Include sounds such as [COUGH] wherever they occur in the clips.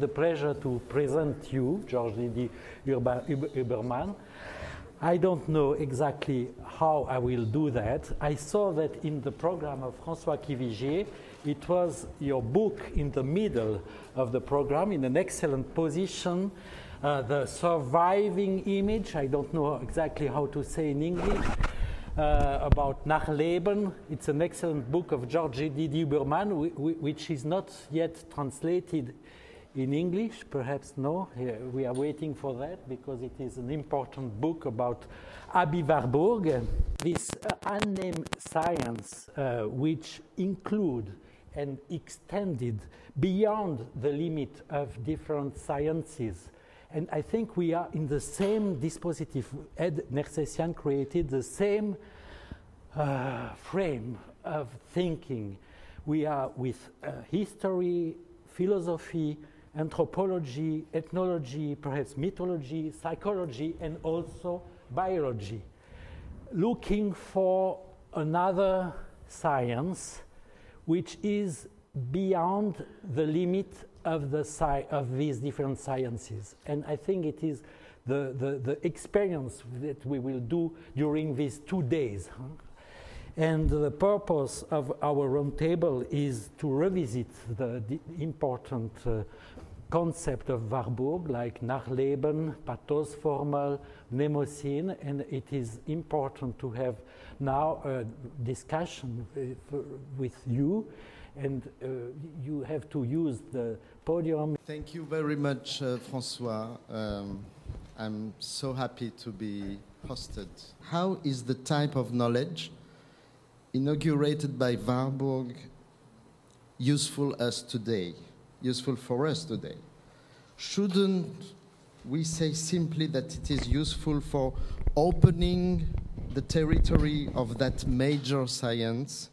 the pleasure to present you, Georges Didi Huberman. I don't know exactly how I will do that. I saw that in the program of François Cuvigier, it was your book in the middle of the program in an excellent position. Uh, the surviving image, I don't know exactly how to say in English, uh, about Nachleben. It's an excellent book of Georges Didi Huberman, which is not yet translated in English, perhaps no. We are waiting for that because it is an important book about Aby Warburg. This uh, unnamed science, uh, which include and extended beyond the limit of different sciences. And I think we are in the same dispositif. Ed Nersessian created the same uh, frame of thinking. We are with uh, history, philosophy, anthropology, ethnology, perhaps mythology, psychology, and also biology, looking for another science which is beyond the limit of, the sci- of these different sciences. And I think it is the, the, the experience that we will do during these two days. And the purpose of our roundtable is to revisit the, the important uh, concept of Warburg, like Nachleben, Pathosformel, Mnemosyne, and it is important to have now a discussion with, with you, and uh, you have to use the podium. Thank you very much, uh, Francois. Um, I'm so happy to be hosted. How is the type of knowledge inaugurated by Warburg useful as today, useful for us today? Shouldn't we say simply that it is useful for opening the territory of that major science,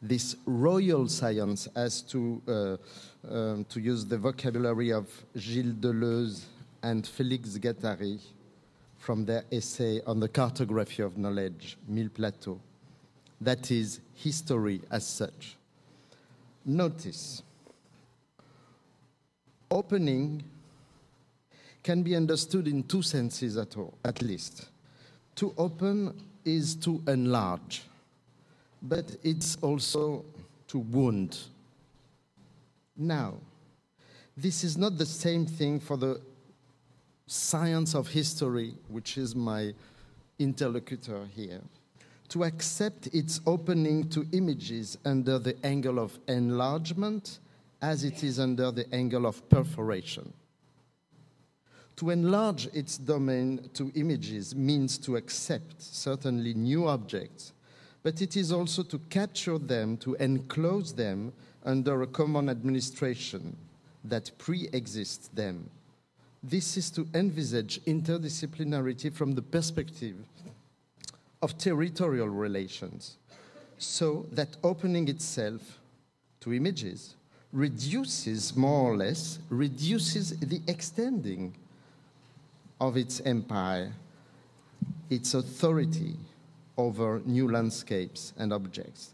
this royal science, as to, uh, um, to use the vocabulary of Gilles Deleuze and Félix Guattari from their essay on the cartography of knowledge, Mille Plateaux that is history as such. Notice, opening can be understood in two senses at, all, at least. To open is to enlarge, but it's also to wound. Now, this is not the same thing for the science of history, which is my interlocutor here to accept its opening to images under the angle of enlargement as it is under the angle of perforation. To enlarge its domain to images means to accept certainly new objects, but it is also to capture them, to enclose them under a common administration that pre exists them. This is to envisage interdisciplinarity from the perspective of territorial relations, so that opening itself to images reduces, more or less, reduces the extending of its empire, its authority over new landscapes and objects.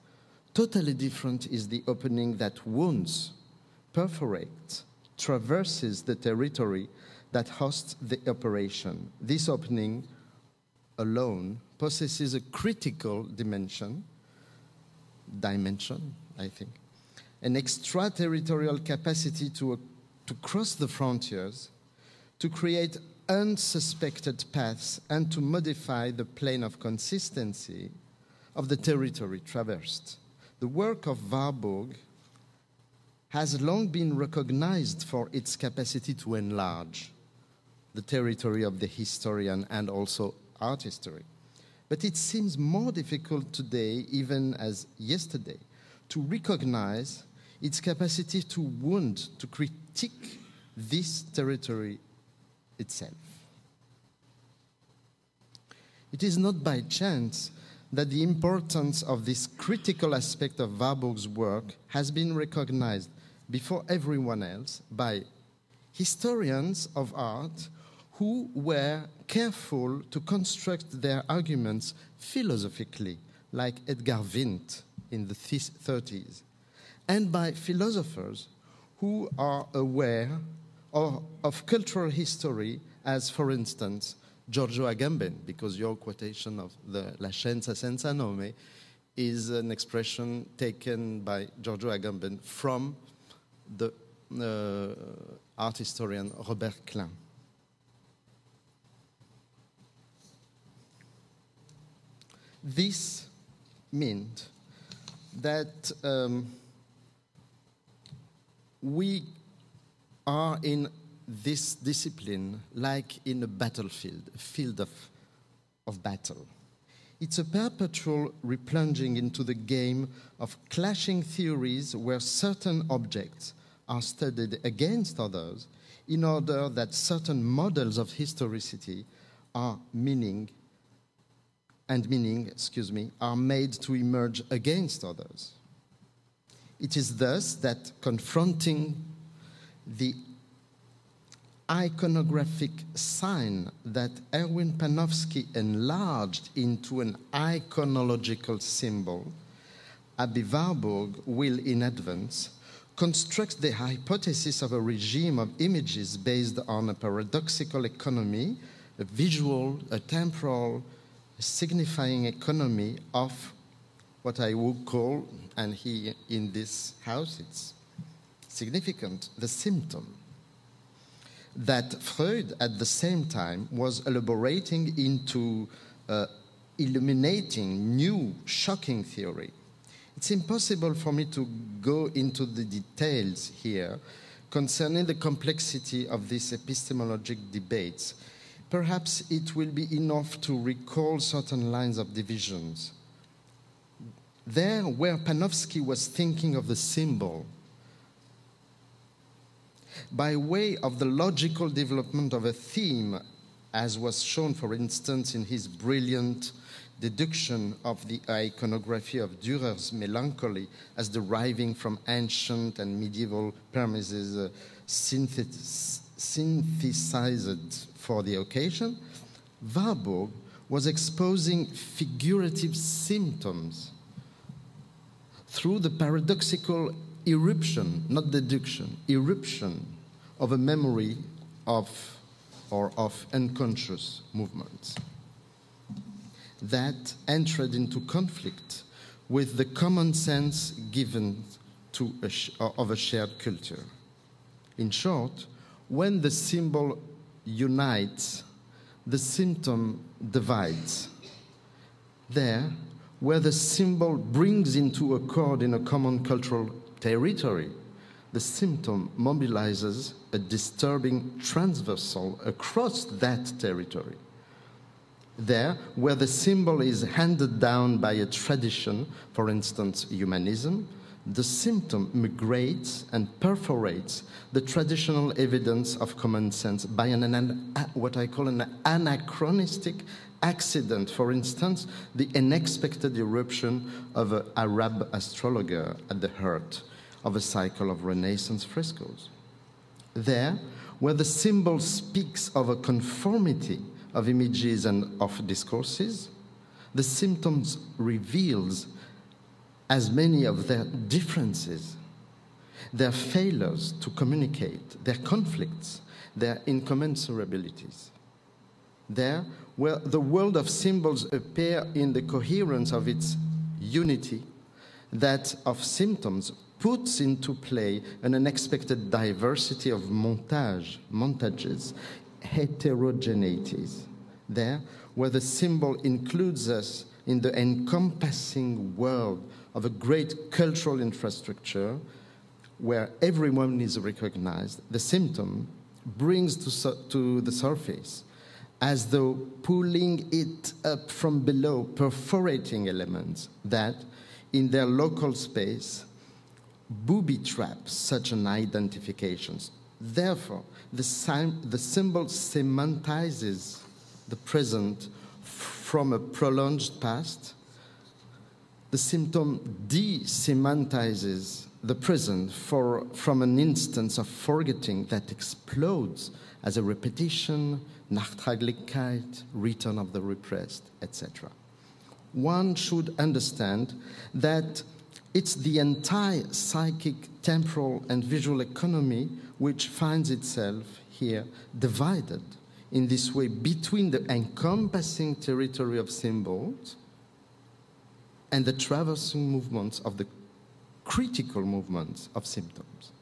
Totally different is the opening that wounds, perforates, traverses the territory that hosts the operation. This opening alone possesses a critical dimension, dimension, I think, an extraterritorial capacity to, uh, to cross the frontiers, to create unsuspected paths, and to modify the plane of consistency of the territory traversed. The work of Warburg has long been recognized for its capacity to enlarge the territory of the historian and also art history. But it seems more difficult today, even as yesterday, to recognize its capacity to wound, to critique this territory itself. It is not by chance that the importance of this critical aspect of Warburg's work has been recognized before everyone else by historians of art who were careful to construct their arguments philosophically, like Edgar Wind in the 30s, and by philosophers who are aware of, of cultural history as, for instance, Giorgio Agamben, because your quotation of the La scienza senza nome is an expression taken by Giorgio Agamben from the uh, art historian Robert Klein. This meant that um, we are in this discipline like in a battlefield, a field of, of battle. It's a perpetual replunging into the game of clashing theories where certain objects are studied against others in order that certain models of historicity are meaning and meaning, excuse me, are made to emerge against others. It is thus that confronting the iconographic sign that Erwin Panofsky enlarged into an iconological symbol, Aby Warburg will in advance construct the hypothesis of a regime of images based on a paradoxical economy, a visual, a temporal, a signifying economy of what I would call, and here in this house it's significant, the symptom. That Freud at the same time was elaborating into uh, illuminating new, shocking theory it's impossible for me to go into the details here concerning the complexity of these epistemologic debates. Perhaps it will be enough to recall certain lines of divisions. There, where Panofsky was thinking of the symbol, by way of the logical development of a theme, as was shown, for instance, in his brilliant deduction of the iconography of Dürer's melancholy as deriving from ancient and medieval premises uh, synthesized for the occasion, Warburg was exposing figurative symptoms through the paradoxical eruption, not deduction, eruption of a memory of or of unconscious movements that entered into conflict with the common sense given to a sh- uh, of a shared culture. In short, when the symbol unites, the symptom divides. There, where the symbol brings into accord in a common cultural territory, the symptom mobilizes a disturbing transversal across that territory. There, where the symbol is handed down by a tradition, for instance, humanism, the symptom migrates and perforates the traditional evidence of common sense by an, an, what I call an anachronistic accident. For instance, the unexpected eruption of an Arab astrologer at the heart of a cycle of Renaissance frescoes. There, where the symbol speaks of a conformity of images and of discourses, the symptoms reveals as many of their differences, their failures to communicate, their conflicts, their incommensurabilities. There, where the world of symbols appear in the coherence of its unity, that of symptoms puts into play an unexpected diversity of montage, montages heterogeneities, there where the symbol includes us in the encompassing world of a great cultural infrastructure where everyone is recognized, the symptom brings to, to the surface as though pulling it up from below, perforating elements that, in their local space, booby trap such an identifications. Therefore, the, the symbol semantizes the present from a prolonged past. The symptom desemantizes the present for, from an instance of forgetting that explodes as a repetition, Nachträglichkeit, return of the repressed, etc. One should understand that It's the entire psychic, temporal, and visual economy which finds itself here divided in this way between the encompassing territory of symbols and the traversing movements of the critical movements of symptoms.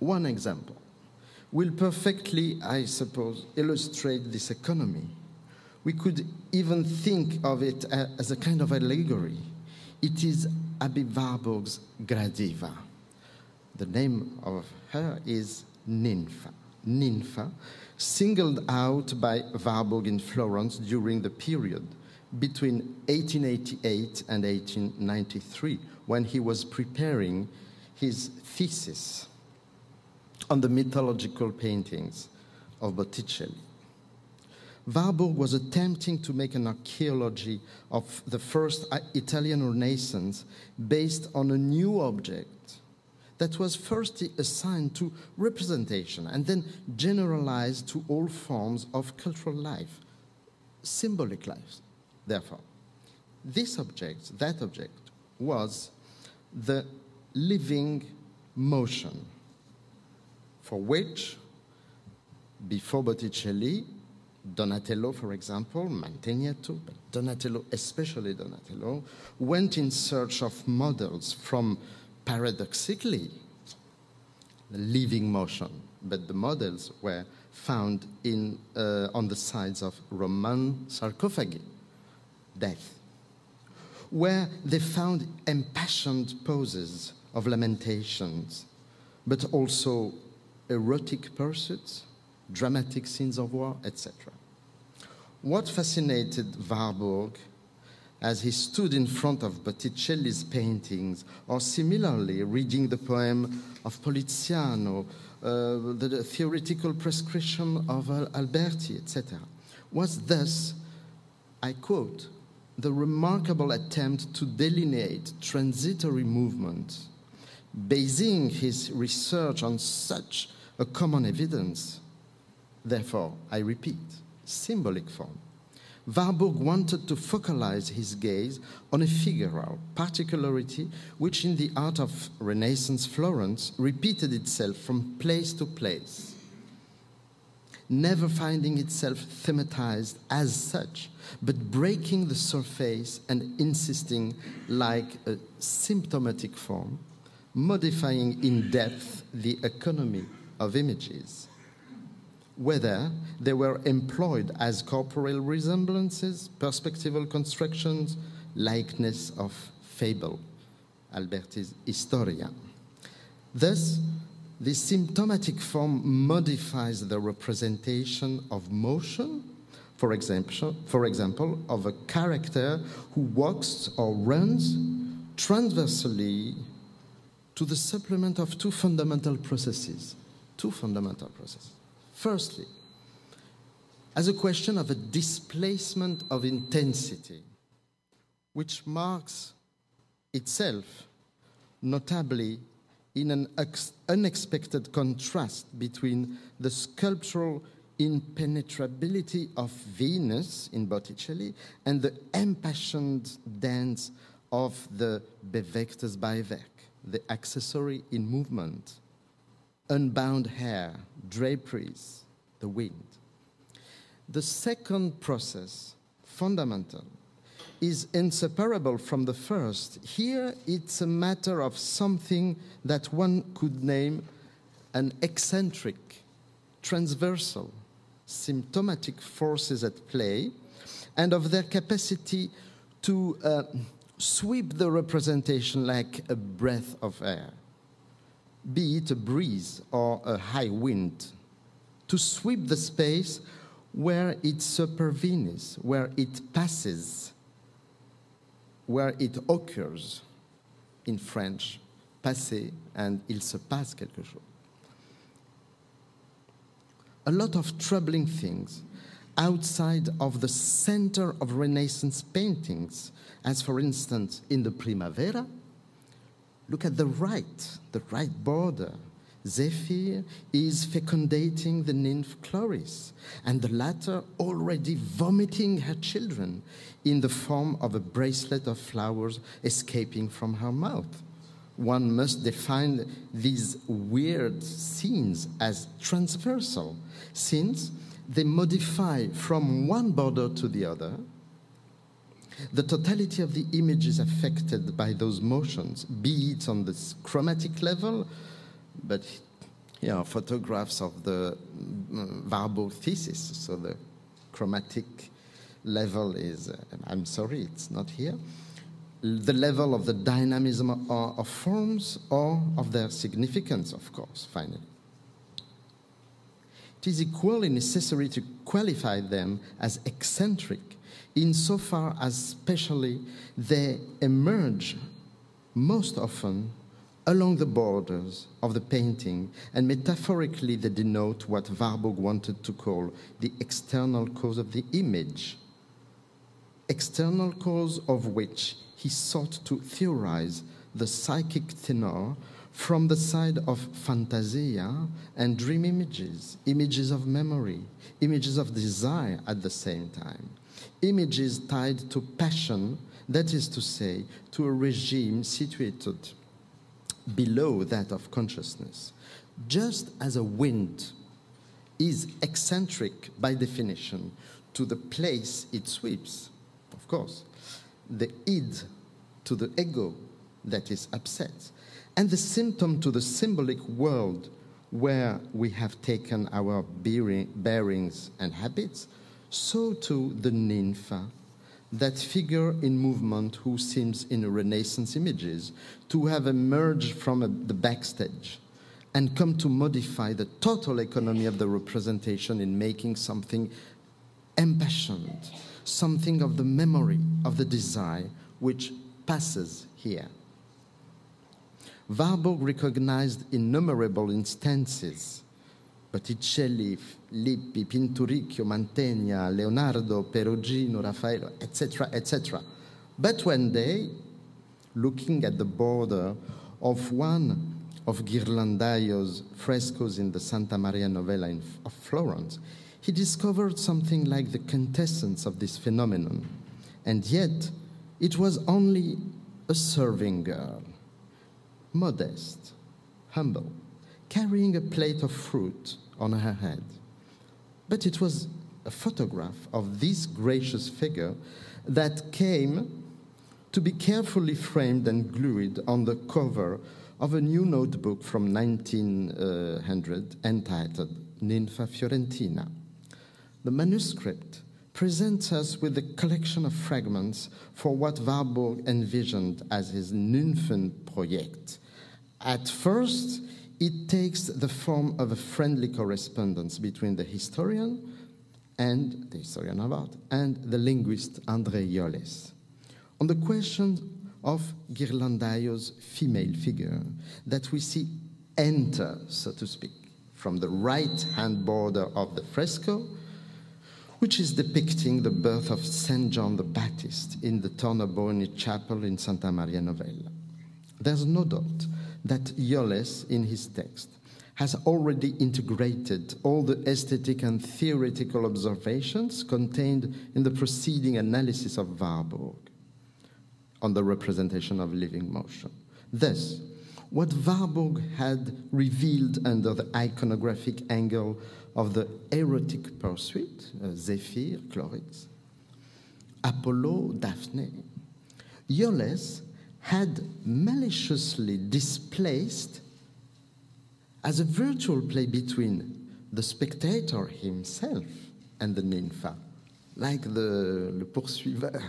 One example will perfectly, I suppose, illustrate this economy. We could even think of it as a kind of allegory. It is Aby Warburg's Gradiva. The name of her is Ninfa. Ninfa, singled out by Warburg in Florence during the period between 1888 and 1893 when he was preparing his thesis on the mythological paintings of Botticelli. Warburg was attempting to make an archaeology of the first uh, Italian Renaissance based on a new object that was first assigned to representation and then generalized to all forms of cultural life, symbolic life. Therefore, this object, that object, was the living motion for which, before Botticelli, Donatello, for example, Mantegna too, but Donatello, especially Donatello, went in search of models from paradoxically living motion, but the models were found in, uh, on the sides of Roman sarcophagi, death, where they found impassioned poses of lamentations, but also erotic pursuits, dramatic scenes of war, etc. What fascinated Warburg as he stood in front of Botticelli's paintings, or similarly reading the poem of Poliziano, uh, the, the, theoretical prescription of Alberti, etc., was thus, I quote, the remarkable attempt to delineate transitory movements, basing his research on such a common evidence. Therefore, I repeat, symbolic form. Warburg wanted to focalize his gaze on a figural particularity which, in the art of Renaissance Florence, repeated itself from place to place, never finding itself thematized as such, but breaking the surface and insisting, like a symptomatic form, modifying in depth the economy of images whether they were employed as corporeal resemblances, perspectival constructions, likeness of fable, Alberti's Historia. Thus, the symptomatic form modifies the representation of motion, for example, for example, of a character who walks or runs transversely to the supplement of two fundamental processes. Two fundamental processes. Firstly, as a question of a displacement of intensity, which marks itself notably in an unexpected contrast between the sculptural impenetrability of Venus in Botticelli and the impassioned dance of the bewegtes Beiwerk, the accessory in movement unbound hair, draperies, the wind. The second process, fundamental, is inseparable from the first. Here it's a matter of something that one could name an eccentric, transversal, symptomatic forces at play, and of their capacity to uh, sweep the representation like a breath of air be it a breeze or a high wind, to sweep the space where it supervenes, where it passes, where it occurs. In French, passer and il se passe quelque chose. A lot of troubling things outside of the center of Renaissance paintings, as for instance in the Primavera Look at the right, the right border. Zephyr is fecundating the nymph Chloris, and the latter already vomiting her children in the form of a bracelet of flowers escaping from her mouth. One must define these weird scenes as transversal, since they modify from one border to the other. The totality of the image is affected by those motions, be it on the chromatic level, but here are photographs of the mm, Warburg thesis, so the chromatic level is, uh, I'm sorry, it's not here, the level of the dynamism of, of forms or of their significance, of course, finally. It is equally necessary to qualify them as eccentric insofar as, especially, they emerge most often along the borders of the painting, and metaphorically they denote what Warburg wanted to call the external cause of the image, external cause of which he sought to theorize the psychic tenor from the side of fantasia and dream images, images of memory, images of desire at the same time, images tied to passion, that is to say, to a regime situated below that of consciousness. Just as a wind is eccentric by definition to the place it sweeps, of course, the id to the ego that is upset, and the symptom to the symbolic world where we have taken our bearings and habits, so too the nympha that figure in movement who seems in Renaissance images to have emerged from a, the backstage and come to modify the total economy of the representation in making something impassioned, something of the memory, of the desire, which passes here. Warburg recognized innumerable instances Botticelli, Lippi, Pinturicchio, Mantegna, Leonardo, Perugino, Raffaello, etc., etc. But one day, looking at the border of one of Ghirlandaio's frescoes in the Santa Maria Novella in, of Florence, he discovered something like the quintessence of this phenomenon. And yet, it was only a serving girl, modest, humble carrying a plate of fruit on her head. But it was a photograph of this gracious figure that came to be carefully framed and glued on the cover of a new notebook from 1900 entitled Ninfa Fiorentina. The manuscript presents us with a collection of fragments for what Warburg envisioned as his Nymphenprojekt. At first, it takes the form of a friendly correspondence between the historian and the historian of art and the linguist André Jolles on the question of Ghirlandaio's female figure that we see enter, so to speak, from the right hand border of the fresco, which is depicting the birth of St. John the Baptist in the Tornabuoni Chapel in Santa Maria Novella. There's no doubt that Jolles, in his text, has already integrated all the aesthetic and theoretical observations contained in the preceding analysis of Warburg on the representation of living motion. Thus, what Warburg had revealed under the iconographic angle of the erotic pursuit, uh, Zephyr, Chloris, Apollo, Daphne, Jolles had maliciously displaced as a virtual play between the spectator himself and the nympha, like the Le Poursuiveur,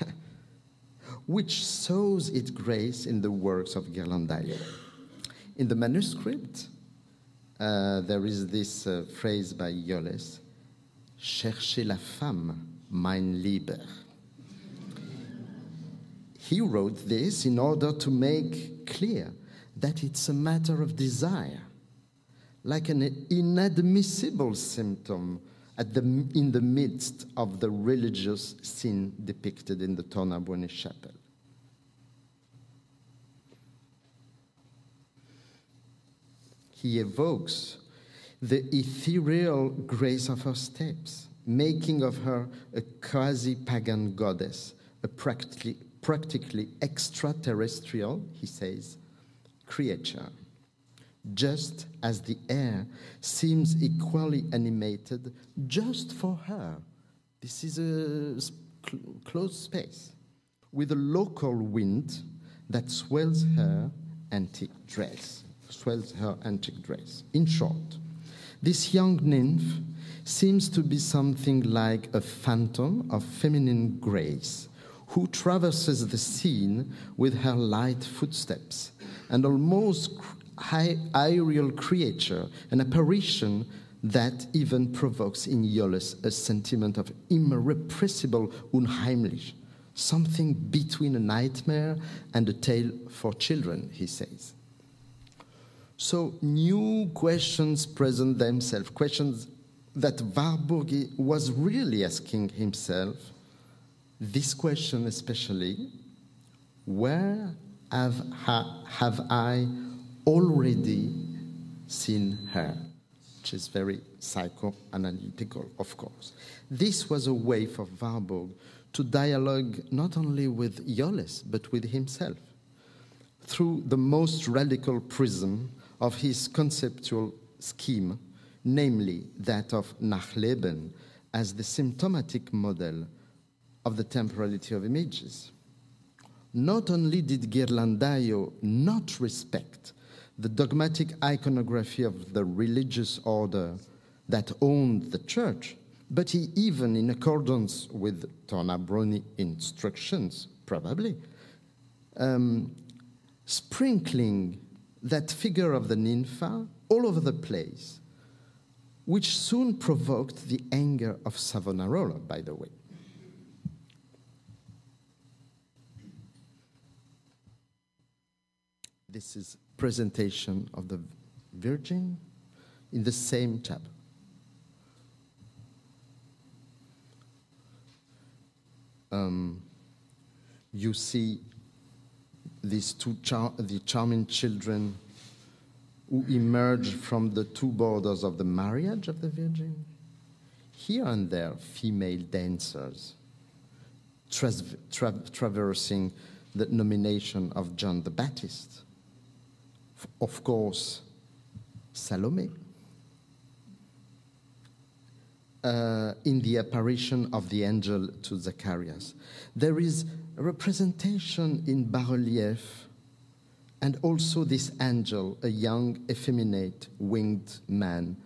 [LAUGHS] which sows its grace in the works of Ghirlandaio. In the manuscript, uh, there is this uh, phrase by Jolles Cherchez la femme, mein Lieber. He wrote this in order to make clear that it's a matter of desire, like an inadmissible symptom the, in the midst of the religious scene depicted in the Tornabuoni chapel. he evokes the ethereal grace of her steps, making of her a quasi pagan goddess, a practically, practically extraterrestrial, he says, creature. Just as the air seems equally animated just for her. This is a cl- closed space with a local wind that swells her antique dress, swells her antique dress. In short, this young nymph seems to be something like a phantom of feminine grace who traverses the scene with her light footsteps, an almost aerial creature, an apparition that even provokes in Jolles a sentiment of irrepressible unheimlich, something between a nightmare and a tale for children, he says. So new questions present themselves, questions that Warburg was really asking himself. This question, especially, where have, ha, have I already seen her? Which is very psychoanalytical, of course. This was a way for Warburg to dialogue not only with Jolles, but with himself through the most radical prism of his conceptual scheme, namely that of Nachleben as the symptomatic model of the temporality of images. Not only did Ghirlandaio not respect the dogmatic iconography of the religious order that owned the church, but he even, in accordance with Tornabuoni instructions, probably, um, sprinkling that figure of the nympha all over the place, which soon provoked the anger of Savonarola, by the way. This is presentation of the Virgin in the same tab. Um, you see these two char- the charming children who emerge from the two borders of the marriage of the Virgin. Here and there, female dancers tra- tra- traversing the nomination of John the Baptist. Of course, Salome. uh, in the apparition of the angel to Zacharias. There is a representation in bas relief, and also this angel, a young, effeminate, winged man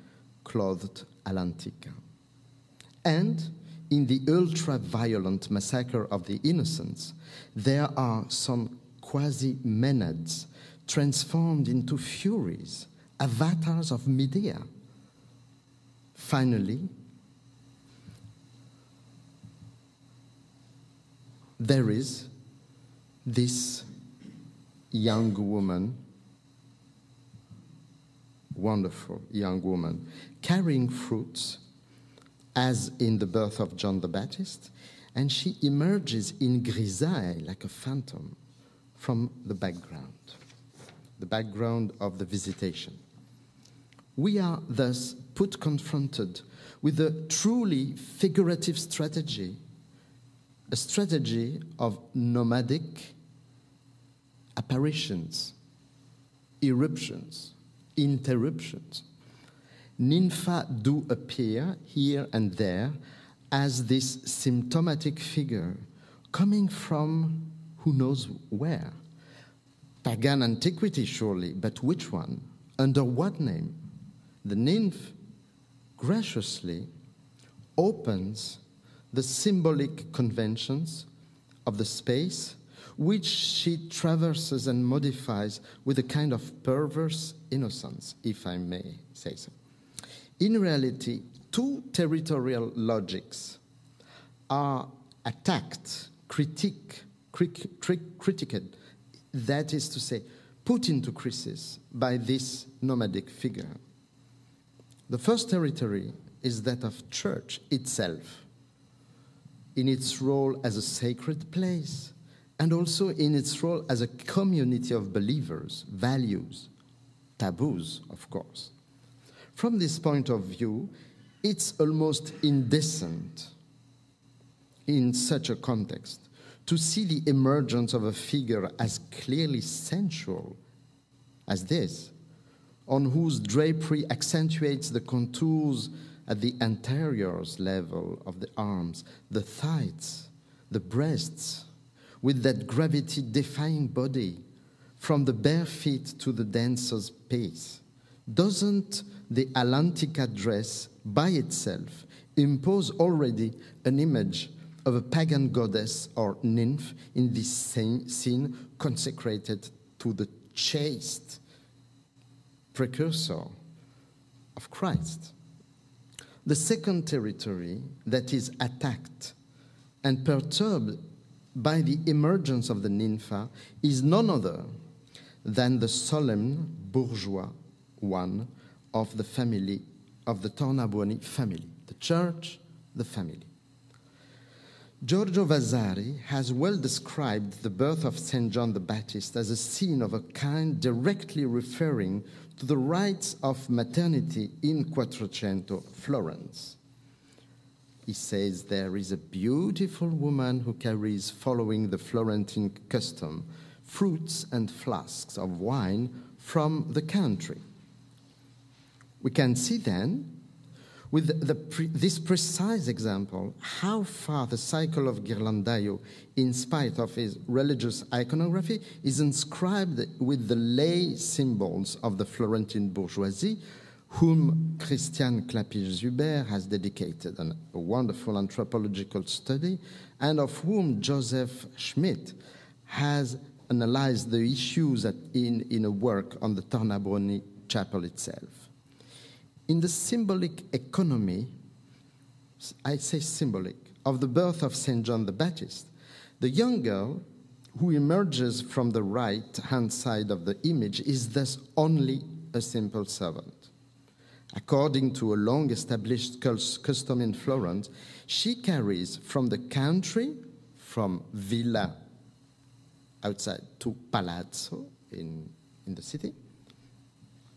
clothed à l'antica. And in the ultra violent massacre of the innocents, there are some quasi menads transformed into furies, avatars of Medea. Finally, there is this young woman, wonderful young woman, carrying fruits as in the birth of John the Baptist, and she emerges in grisaille like a phantom from the background, the background of the visitation. We are thus put confronted with a truly figurative strategy a strategy of nomadic apparitions, eruptions, interruptions. Ninfa do appear here and there as this symptomatic figure coming from who knows where. Pagan antiquity, surely, but which one? Under what name? The nymph graciously opens the symbolic conventions of the space, which she traverses and modifies with a kind of perverse innocence, if I may say so. In reality, two territorial logics are attacked, critique, cric, cric, critiqued, that is to say, put into crisis by this nomadic figure. The first territory is that of church itself in its role as a sacred place and also in its role as a community of believers, values. taboos, of course. From this point of view, it's almost indecent in such a context to see the emergence of a figure as clearly sensual as this, on whose drapery accentuates the contours at the anteriors level of the arms, the thighs, the breasts, with that gravity defying body from the bare feet to the dancer's pace. Doesn't the à l'antica dress by itself impose already an image of a pagan goddess or nymph in this scene consecrated to the chaste precursor of Christ? The second territory that is attacked and perturbed by the emergence of the nympha is none other than the solemn bourgeois one of the family of the Tornabuoni family, the church, the family. Giorgio Vasari has well described the birth of St. John the Baptist as a scene of a kind directly referring to the rites of maternity in Quattrocento, Florence. He says there is a beautiful woman who carries, following the Florentine custom, fruits and flasks of wine from the country. We can see then, with the pre- this precise example, how far the cycle of Ghirlandaio, in spite of his religious iconography, is inscribed with the lay symbols of the Florentine bourgeoisie, whom Christiane Klapisch-Zuber has dedicated an, a wonderful anthropological study, and of whom Joseph Schmidt has analyzed the issues in, in a work on the Tornabuoni chapel itself. In the symbolic economy, I say symbolic, of the birth of St. John the Baptist, the young girl who emerges from the right hand side of the image is thus only a simple servant. According to a long established custom in Florence, she carries from the country, from villa outside to palazzo in, in the city,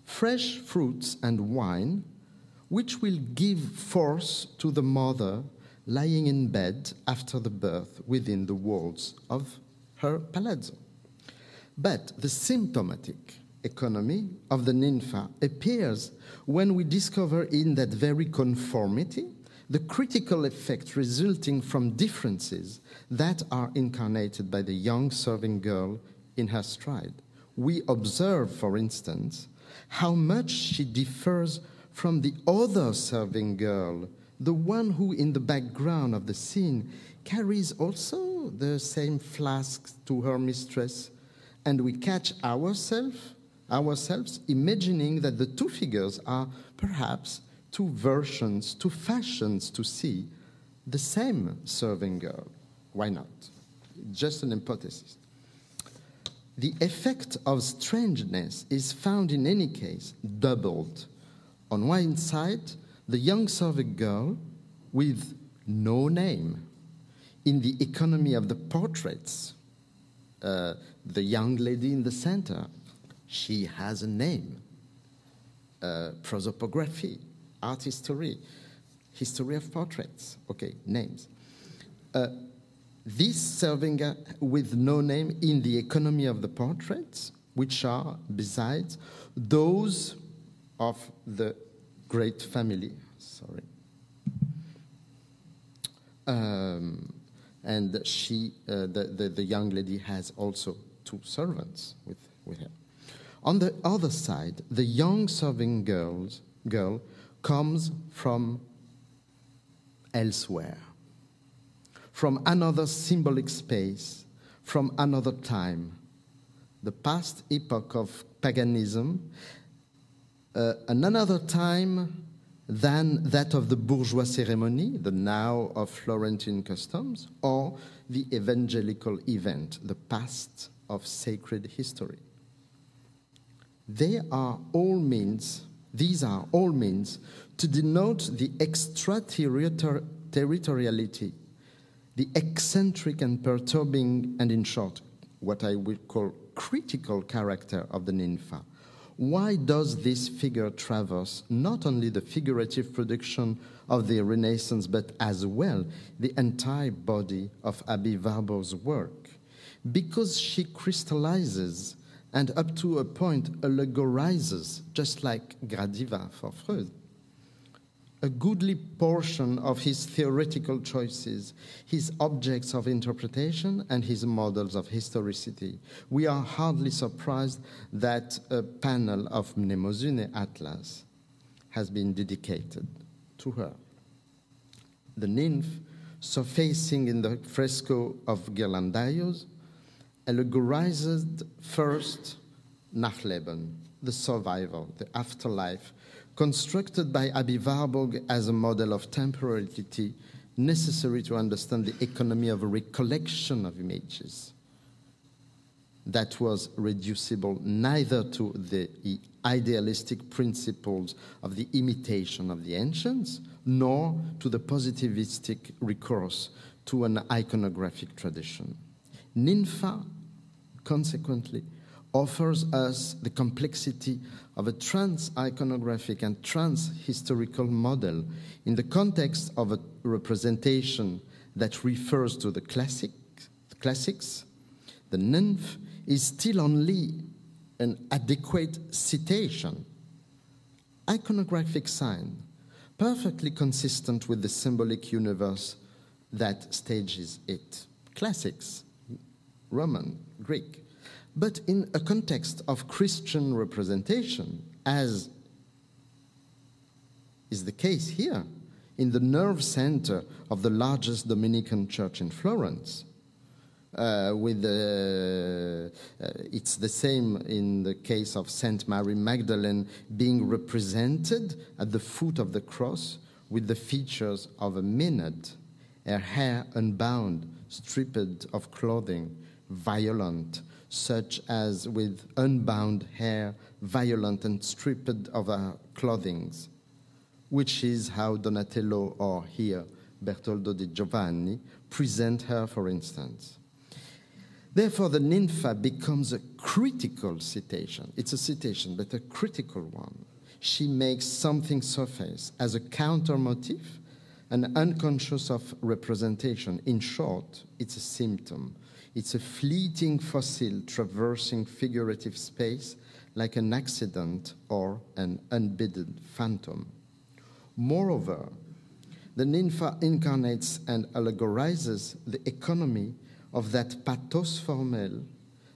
fresh fruits and wine, which will give force to the mother lying in bed after the birth within the walls of her palazzo. But the symptomatic economy of the nympha appears when we discover in that very conformity the critical effect resulting from differences that are incarnated by the young serving girl in her stride. We observe, for instance, how much she differs from the other serving girl, the one who, in the background of the scene, carries also the same flask to her mistress, and we catch ourselves ourselves imagining that the two figures are perhaps two versions, two fashions to see the same serving girl. Why not? Just an hypothesis. The effect of strangeness is found in any case doubled. On one side, the young serving girl with no name. In the economy of the portraits, uh, the young lady in the center, she has a name. Uh, prosopography, art history, history of portraits. Okay, names. Uh, this serving with no name in the economy of the portraits, which are, besides, those of the great family. Sorry. Um, and she, uh, the, the, the, young lady, has also two servants with, with her. On the other side, the young serving girls, girl comes from elsewhere, from another symbolic space, from another time, the past epoch of paganism, uh, and another time than that of the bourgeois ceremony, the now of Florentine customs, or the evangelical event, the past of sacred history. They are all means, these are all means to denote the extraterritoriality, the eccentric and perturbing, and in short, what I would call critical character of the nympha, why does this figure traverse not only the figurative production of the Renaissance, but as well the entire body of Aby Warburg's work? Because she crystallizes and up to a point allegorizes, just like Gradiva for Freud a goodly portion of his theoretical choices, his objects of interpretation, and his models of historicity. We are hardly surprised that a panel of Mnemosyne Atlas has been dedicated to her. The nymph, surfacing in the fresco of Ghirlandaios, allegorizes first Nachleben, the survival, the afterlife constructed by Aby Warburg as a model of temporality necessary to understand the economy of a recollection of images that was reducible neither to the idealistic principles of the imitation of the ancients nor to the positivistic recourse to an iconographic tradition. Ninfa, consequently, offers us the complexity of a trans iconographic and trans historical model in the context of a representation that refers to the classic, classics. The nymph is still only an adequate citation, iconographic sign, perfectly consistent with the symbolic universe that stages it. Classics, Roman, Greek, but in a context of Christian representation, as is the case here, in the nerve center of the largest Dominican church in Florence. Uh, with the, uh, it's the same in the case of Saint Mary Magdalene being represented at the foot of the cross with the features of a Maenad, her hair unbound, stripped of clothing, violent, such as with unbound hair, violent and stripped of her clothing, which is how Donatello or here Bertoldo di Giovanni present her, for instance. Therefore, the nympha becomes a critical citation. It's a citation, but a critical one. She makes something surface as a counter motif, an unconscious of representation. In short, it's a symptom it's a fleeting fossil traversing figurative space like an accident or an unbidden phantom. Moreover, the nympha incarnates and allegorizes the economy of that pathos formel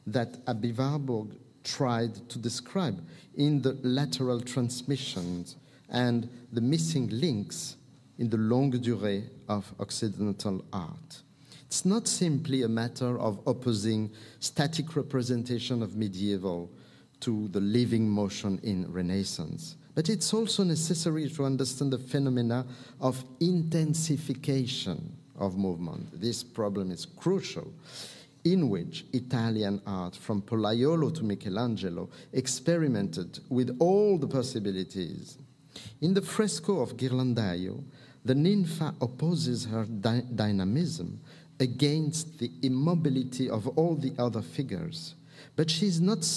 that Aby Warburg tried to describe in the lateral transmissions and the missing links in the longue durée of Occidental art. It's not simply a matter of opposing static representation of medieval to the living motion in Renaissance, but it's also necessary to understand the phenomena of intensification of movement. This problem is crucial in which Italian art, from Pollaiolo to Michelangelo, experimented with all the possibilities. In the fresco of Ghirlandaio, the nympha opposes her dy- dynamism against the immobility of all the other figures. But she is not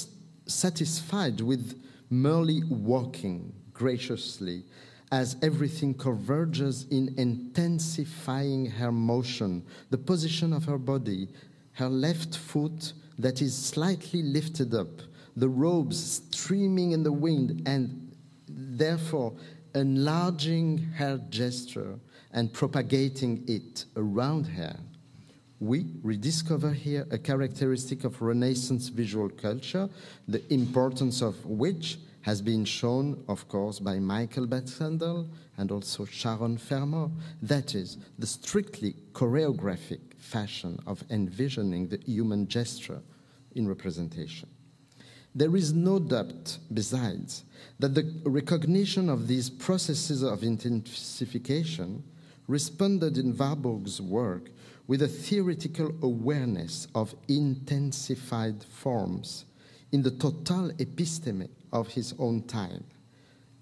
satisfied with merely walking graciously as everything converges in intensifying her motion, the position of her body, her left foot that is slightly lifted up, the robes streaming in the wind, and therefore enlarging her gesture and propagating it around her we rediscover here a characteristic of Renaissance visual culture, the importance of which has been shown, of course, by Michael Baxandall and also Sharon Fermor. That is, the strictly choreographic fashion of envisioning the human gesture in representation. There is no doubt, besides, that the recognition of these processes of intensification responded in Warburg's work with a theoretical awareness of intensified forms in the total episteme of his own time.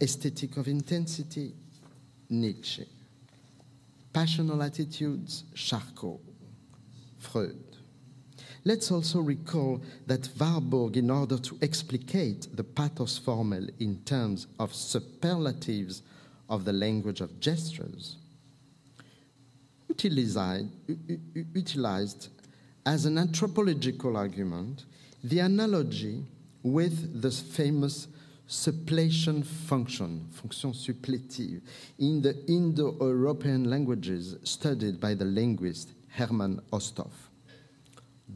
Aesthetic of intensity, Nietzsche. Passional attitudes, Charcot, Freud. Let's also recall that Warburg, in order to explicate the pathos formel in terms of superlatives of the language of gestures, utilized, utilized as an anthropological argument the analogy with the famous suppletion function, fonction supplétive, in the Indo European languages studied by the linguist Hermann Osthoff.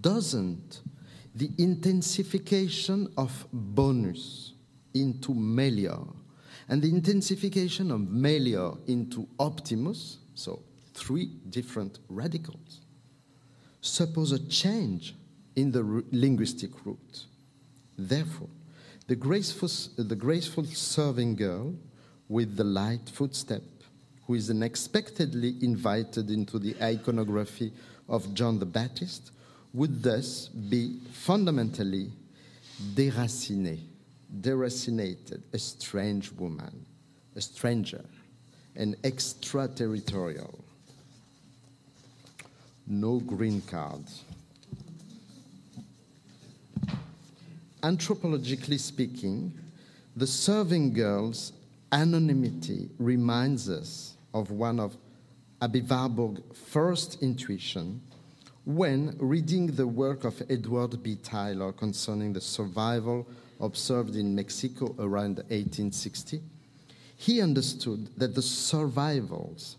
Doesn't the intensification of bonus into melior and the intensification of melior into optimus, so three different radicals, suppose a change in the linguistic root. Therefore, the graceful, the graceful serving girl with the light footstep, who is unexpectedly invited into the iconography of John the Baptist, would thus be fundamentally déracinée, deracinated, a strange woman, a stranger, an extraterritorial. No green cards. Anthropologically speaking, the serving girl's anonymity reminds us of one of Aby Warburg's first intuition when reading the work of Edward B. Tylor concerning the survival observed in Mexico around 1860. He understood that the survivals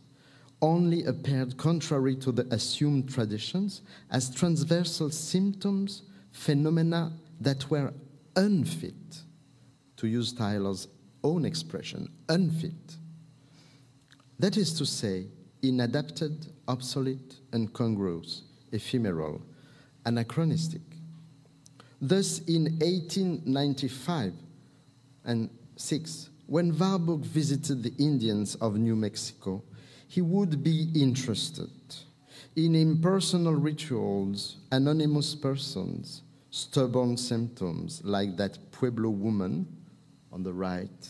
only appeared contrary to the assumed traditions as transversal symptoms, phenomena that were unfit, to use Tylor's own expression, unfit. That is to say, inadapted, obsolete, incongruous, ephemeral, anachronistic. Thus, in 1895 and 6, when Warburg visited the Indians of New Mexico, he would be interested in impersonal rituals, anonymous persons, stubborn symptoms like that Pueblo woman on the right,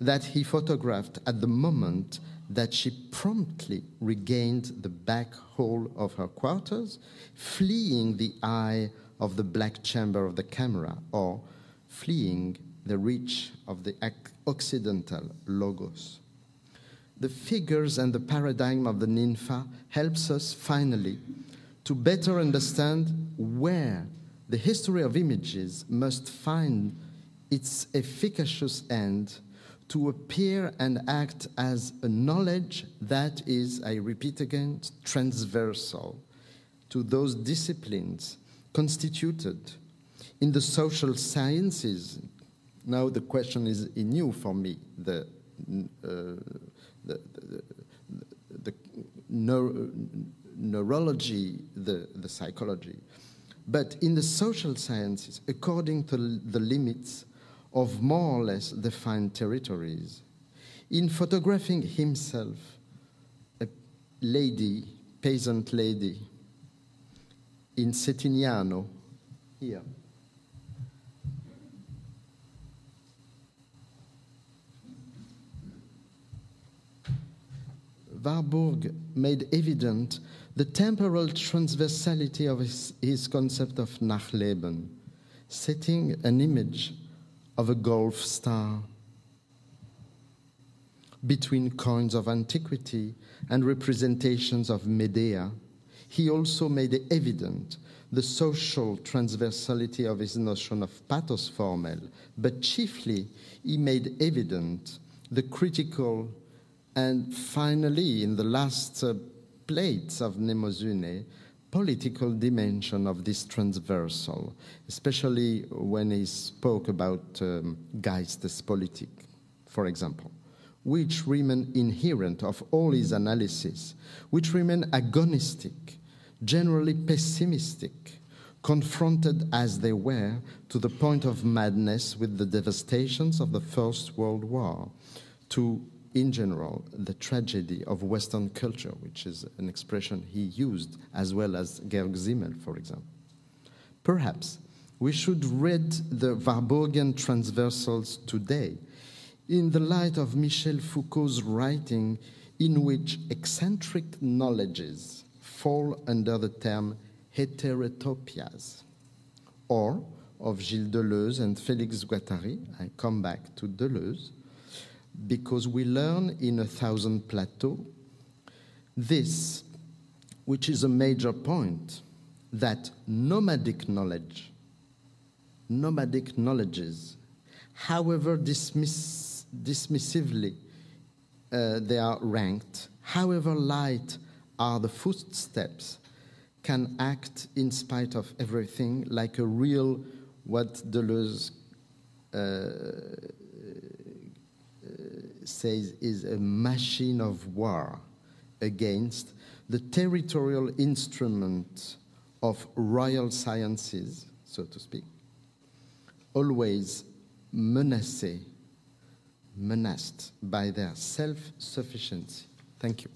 that he photographed at the moment that she promptly regained the back hall of her quarters, fleeing the eye of the black chamber of the camera, or fleeing the reach of the occidental logos. The figures and the paradigm of the ninfa helps us finally to better understand where the history of images must find its efficacious end to appear and act as a knowledge that is, I repeat again, transversal to those disciplines constituted in the social sciences. Now the question is new for me. The, uh, the, the, the neuro, neurology, the, the psychology. But in the social sciences, according to the limits of more or less defined territories, in photographing himself, a lady, peasant lady, in Settignano, here. Warburg made evident the temporal transversality of his, his concept of Nachleben, setting an image of a Gulf star between coins of antiquity and representations of Medea. He also made evident the social transversality of his notion of pathos formel, but chiefly he made evident the critical and finally, in the last uh, plates of Mnemosyne, political dimension of this transversal, especially when he spoke about um, Geistespolitik, for example, which remain inherent of all his analysis, which remain agonistic, generally pessimistic, confronted as they were to the point of madness with the devastations of the First World War, to in general, the tragedy of Western culture, which is an expression he used, as well as Georg Simmel, for example. Perhaps we should read the Warburgian transversals today in the light of Michel Foucault's writing, in which eccentric knowledges fall under the term heterotopias, or of Gilles Deleuze and Félix Guattari. I come back to Deleuze because we learn in A Thousand Plateaux this, which is a major point, that nomadic knowledge, nomadic knowledges, however dismiss, dismissively uh, they are ranked, however light are the footsteps, can act in spite of everything like a real, what Deleuze uh, says is a machine of war against the territorial instrument of royal sciences, so to speak, always menaced, menaced by their self sufficiency. Thank you.